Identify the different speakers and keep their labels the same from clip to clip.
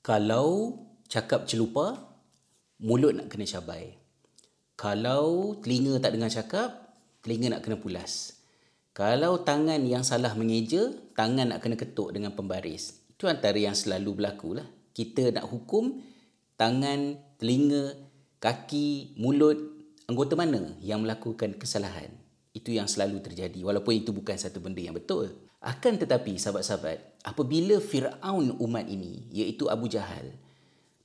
Speaker 1: Kalau cakap celupa, mulut nak kena cabai. Kalau telinga tak dengar cakap, telinga nak kena pulas. Kalau tangan yang salah mengeja, tangan nak kena ketuk dengan pembaris. Itu antara yang selalu berlaku lah. Kita nak hukum tangan, telinga, kaki, mulut, anggota mana yang melakukan kesalahan. Itu yang selalu terjadi walaupun itu bukan satu benda yang betul. Akan tetapi sahabat-sahabat, apabila Fir'aun umat ini iaitu Abu Jahal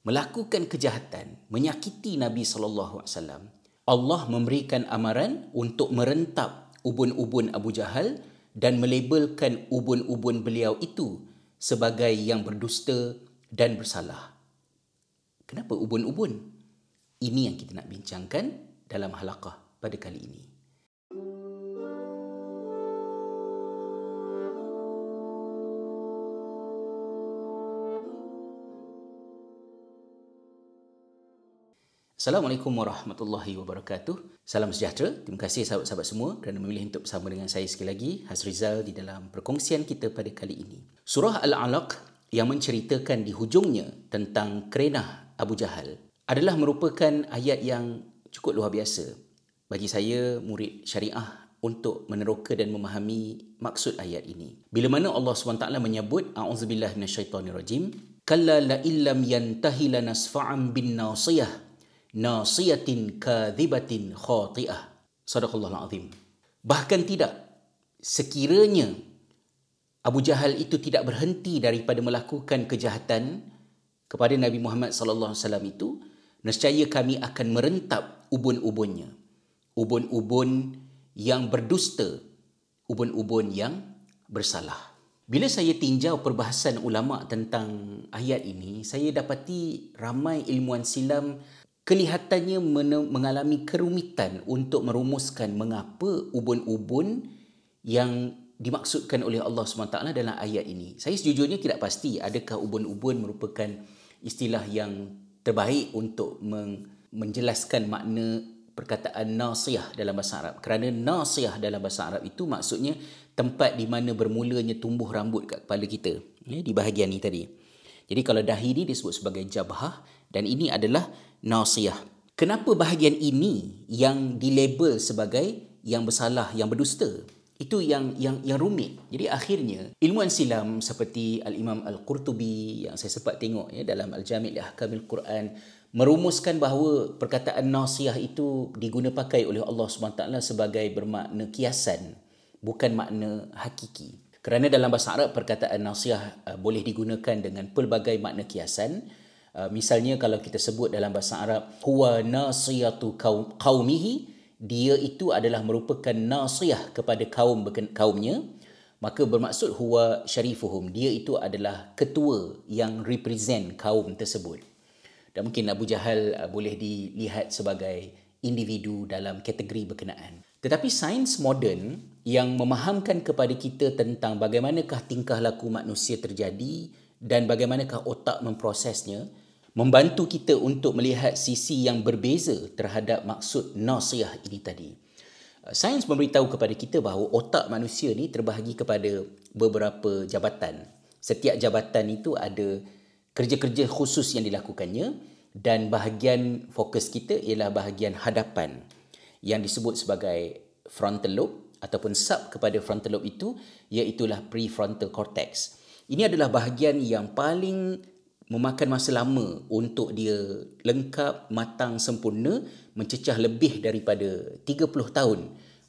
Speaker 1: melakukan kejahatan, menyakiti Nabi sallallahu alaihi wasallam, Allah memberikan amaran untuk merentap ubun-ubun Abu Jahal dan melabelkan ubun-ubun beliau itu sebagai yang berdusta dan bersalah. Kenapa ubun-ubun? Ini yang kita nak bincangkan dalam halaqah pada kali ini. Assalamualaikum warahmatullahi wabarakatuh. Salam sejahtera. Terima kasih sahabat-sahabat semua kerana memilih untuk bersama dengan saya sekali lagi, Hazrizal di dalam perkongsian kita pada kali ini. Surah Al-Alaq yang menceritakan di hujungnya tentang kerenah Abu Jahal adalah merupakan ayat yang cukup luar biasa bagi saya murid syariah untuk meneroka dan memahami maksud ayat ini. Bila mana Allah SWT menyebut a'udzubillahi minasyaitonirrajim kalla la illam yantahi lanasfa'an bin nasiyah nasiyatin kadhibatin khati'ah. Sadaqallahul azim. Bahkan tidak sekiranya Abu Jahal itu tidak berhenti daripada melakukan kejahatan kepada Nabi Muhammad sallallahu alaihi wasallam itu, nescaya kami akan merentap ubun-ubunnya. Ubun-ubun yang berdusta, ubun-ubun yang bersalah. Bila saya tinjau perbahasan ulama tentang ayat ini, saya dapati ramai ilmuan silam kelihatannya mengalami kerumitan untuk merumuskan mengapa ubun-ubun yang dimaksudkan oleh Allah SWT dalam ayat ini. Saya sejujurnya tidak pasti adakah ubun-ubun merupakan istilah yang terbaik untuk menjelaskan makna perkataan nasiyah dalam bahasa Arab. Kerana nasiyah dalam bahasa Arab itu maksudnya tempat di mana bermulanya tumbuh rambut kat kepala kita. Ya, di bahagian ini tadi. Jadi kalau dahi ini disebut sebagai jabhah dan ini adalah nasiyah. Kenapa bahagian ini yang dilabel sebagai yang bersalah, yang berdusta? Itu yang yang yang rumit. Jadi akhirnya ilmuan silam seperti Al-Imam Al-Qurtubi yang saya sempat tengok ya dalam Al-Jami' li Ahkamil Quran merumuskan bahawa perkataan nasiyah itu diguna pakai oleh Allah SWT sebagai bermakna kiasan bukan makna hakiki. Kerana dalam bahasa Arab perkataan nasiyah uh, boleh digunakan dengan pelbagai makna kiasan. Uh, misalnya kalau kita sebut dalam bahasa Arab huwa nasiyatu qaumihi dia itu adalah merupakan nasiyah kepada kaum kaumnya. Maka bermaksud huwa syarifuhum dia itu adalah ketua yang represent kaum tersebut. Dan mungkin Abu Jahal uh, boleh dilihat sebagai individu dalam kategori berkenaan. Tetapi sains moden yang memahamkan kepada kita tentang bagaimanakah tingkah laku manusia terjadi dan bagaimanakah otak memprosesnya membantu kita untuk melihat sisi yang berbeza terhadap maksud nasiah ini tadi. Uh, sains memberitahu kepada kita bahawa otak manusia ni terbahagi kepada beberapa jabatan. Setiap jabatan itu ada kerja-kerja khusus yang dilakukannya dan bahagian fokus kita ialah bahagian hadapan yang disebut sebagai frontal lobe ataupun sub kepada frontal lobe itu iaitulah prefrontal cortex. Ini adalah bahagian yang paling memakan masa lama untuk dia lengkap, matang, sempurna, mencecah lebih daripada 30 tahun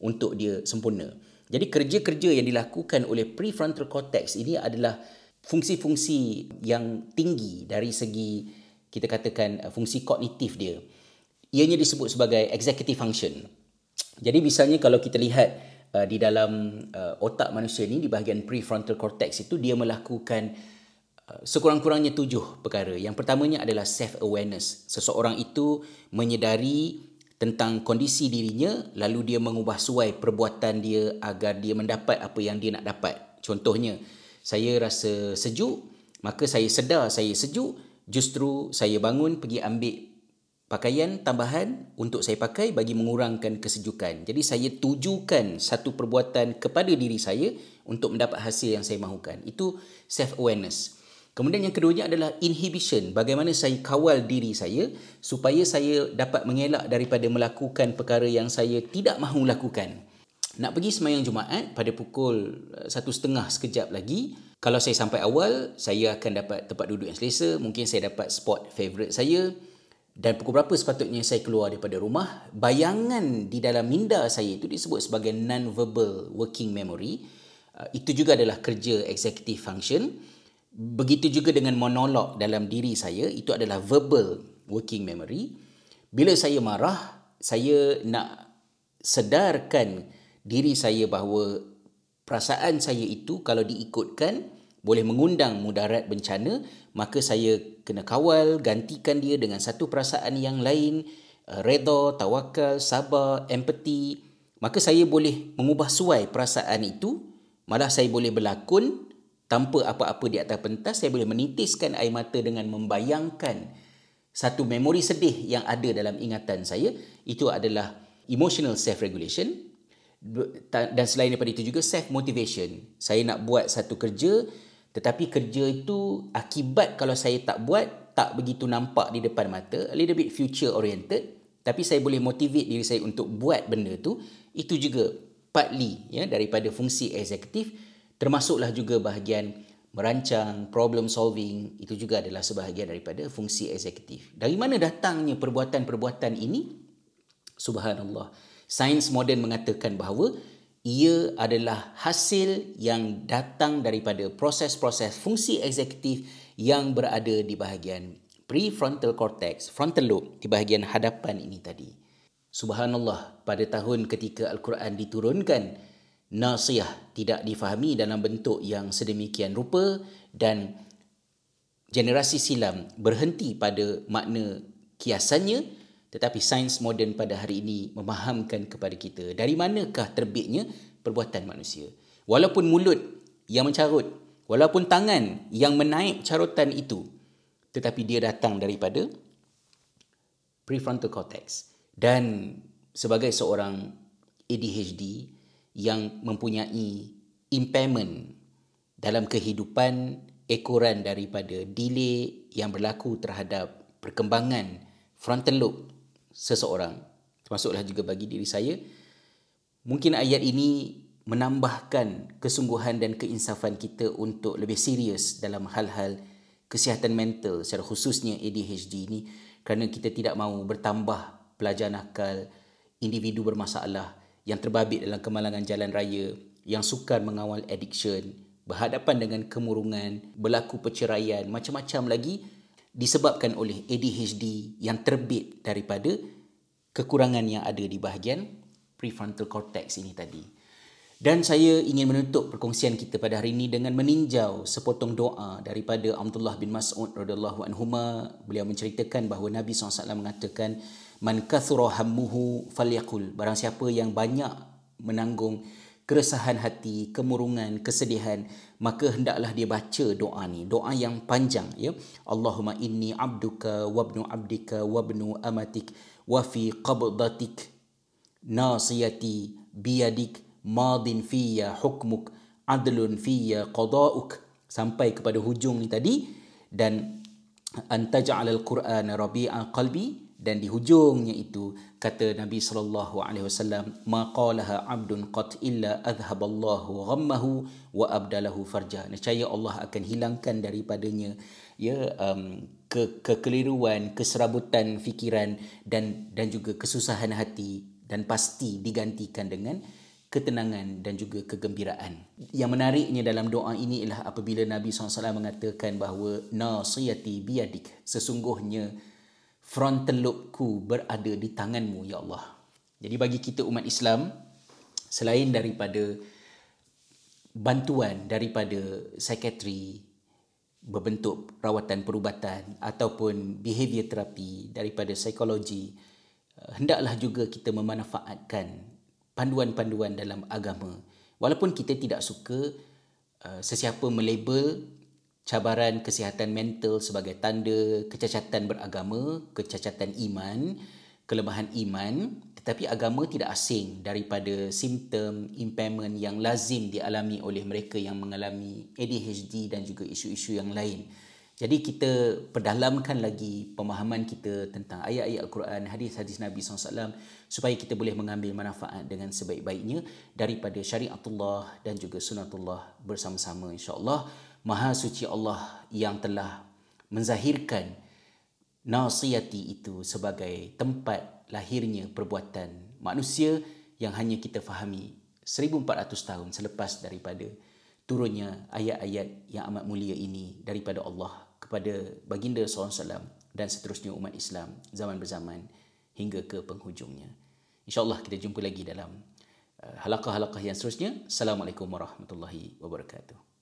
Speaker 1: untuk dia sempurna. Jadi kerja-kerja yang dilakukan oleh prefrontal cortex ini adalah fungsi-fungsi yang tinggi dari segi kita katakan uh, fungsi kognitif dia. Ianya disebut sebagai executive function. Jadi misalnya kalau kita lihat uh, di dalam uh, otak manusia ini di bahagian prefrontal cortex itu dia melakukan sekurang-kurangnya tujuh perkara. Yang pertamanya adalah self-awareness. Seseorang itu menyedari tentang kondisi dirinya lalu dia mengubah suai perbuatan dia agar dia mendapat apa yang dia nak dapat. Contohnya, saya rasa sejuk, maka saya sedar saya sejuk, justru saya bangun pergi ambil pakaian tambahan untuk saya pakai bagi mengurangkan kesejukan. Jadi saya tujukan satu perbuatan kepada diri saya untuk mendapat hasil yang saya mahukan. Itu self-awareness. Kemudian yang keduanya adalah inhibition. Bagaimana saya kawal diri saya supaya saya dapat mengelak daripada melakukan perkara yang saya tidak mahu lakukan. Nak pergi semayang Jumaat pada pukul eh, satu setengah sekejap lagi. Kalau saya sampai awal, saya akan dapat tempat duduk yang selesa. Mungkin saya dapat spot favourite saya. Dan pukul berapa sepatutnya saya keluar daripada rumah. Bayangan di dalam minda saya itu disebut sebagai non-verbal working memory. Eh, itu juga adalah kerja executive function. Begitu juga dengan monolog dalam diri saya, itu adalah verbal working memory. Bila saya marah, saya nak sedarkan diri saya bahawa perasaan saya itu kalau diikutkan boleh mengundang mudarat bencana, maka saya kena kawal, gantikan dia dengan satu perasaan yang lain, eh, redha, tawakal, sabar, empati. Maka saya boleh mengubah suai perasaan itu, malah saya boleh berlakon tanpa apa-apa di atas pentas saya boleh menitiskan air mata dengan membayangkan satu memori sedih yang ada dalam ingatan saya. Itu adalah emotional self regulation dan selain daripada itu juga self motivation saya nak buat satu kerja tetapi kerja itu akibat kalau saya tak buat tak begitu nampak di depan mata a little bit future oriented. Tapi saya boleh motivate diri saya untuk buat benda tu. Itu juga partly ya daripada fungsi eksekutif termasuklah juga bahagian merancang, problem solving itu juga adalah sebahagian daripada fungsi eksekutif. Dari mana datangnya perbuatan-perbuatan ini? Subhanallah. Sains moden mengatakan bahawa ia adalah hasil yang datang daripada proses-proses fungsi eksekutif yang berada di bahagian prefrontal cortex, frontal lobe di bahagian hadapan ini tadi. Subhanallah, pada tahun ketika Al-Quran diturunkan, nasiyah tidak difahami dalam bentuk yang sedemikian rupa dan generasi silam berhenti pada makna kiasannya tetapi sains moden pada hari ini memahamkan kepada kita dari manakah terbitnya perbuatan manusia. Walaupun mulut yang mencarut walaupun tangan yang menaik carutan itu tetapi dia datang daripada prefrontal cortex. Dan sebagai seorang ADHD yang mempunyai impairment dalam kehidupan ekoran daripada delay yang berlaku terhadap perkembangan frontal lobe seseorang. Termasuklah juga bagi diri saya mungkin ayat ini menambahkan kesungguhan dan keinsafan kita untuk lebih serius dalam hal-hal kesihatan mental secara khususnya ADHD ini. Kerana kita tidak mahu bertambah pelajar nakal individu bermasalah yang terbabit dalam kemalangan jalan raya, yang sukar mengawal addiction, berhadapan dengan kemurungan, berlaku perceraian, macam-macam lagi disebabkan oleh ADHD yang terbit daripada kekurangan yang ada di bahagian prefrontal cortex ini tadi. Dan saya ingin menutup perkongsian kita pada hari ini dengan meninjau sepotong doa daripada Abdullah bin Mas'ud radhiyallahu anhu. Beliau menceritakan bahawa Nabi SAW mengatakan, man kathura hammuhu falyakul. Barang siapa yang banyak menanggung keresahan hati kemurungan kesedihan maka hendaklah dia baca doa ni. Doa yang panjang ya. Allahumma inni abduka wabnu abdika wabnu amatik wa fi qabdatik nasiyati biyadik madin fiyya hukmuk adlun fiyya qada'uk. Sampai kepada hujung ni tadi. Dan antaj'al al-Quran rabi'a qalbi dan di hujungnya itu kata Nabi sallallahu alaihi wasallam maqalaha abdun qat illa adhhaballahu ghammahu wa abdalahu farja nescaya Allah akan hilangkan daripadanya ya um, ke kekeliruan keserabutan fikiran dan dan juga kesusahan hati dan pasti digantikan dengan ketenangan dan juga kegembiraan. Yang menariknya dalam doa ini ialah apabila Nabi SAW mengatakan bahawa nasiyati biadik sesungguhnya frontal lobe-ku berada di tanganmu ya Allah. Jadi bagi kita umat Islam selain daripada bantuan daripada psikiatri berbentuk rawatan perubatan ataupun behavior terapi daripada psikologi eh, hendaklah juga kita memanfaatkan panduan-panduan dalam agama walaupun kita tidak suka uh, sesiapa melabel cabaran kesihatan mental sebagai tanda kecacatan beragama, kecacatan iman, kelemahan iman, tetapi agama tidak asing daripada simptom impairment yang lazim dialami oleh mereka yang mengalami ADHD dan juga isu-isu yang lain. Jadi kita perdalamkan lagi pemahaman kita tentang ayat-ayat Al-Quran, hadis-hadis Nabi SAW supaya kita boleh mengambil manfaat dengan sebaik-baiknya daripada syariatullah dan juga sunatullah bersama-sama insya-Allah. Maha suci Allah yang telah menzahirkan nasiyati itu sebagai tempat lahirnya perbuatan manusia yang hanya kita fahami 1400 tahun selepas daripada turunnya ayat-ayat yang amat mulia ini daripada Allah kepada baginda SAW dan seterusnya umat Islam zaman berzaman hingga ke penghujungnya. InsyaAllah kita jumpa lagi dalam uh, halakah-halakah yang seterusnya. Assalamualaikum warahmatullahi wabarakatuh.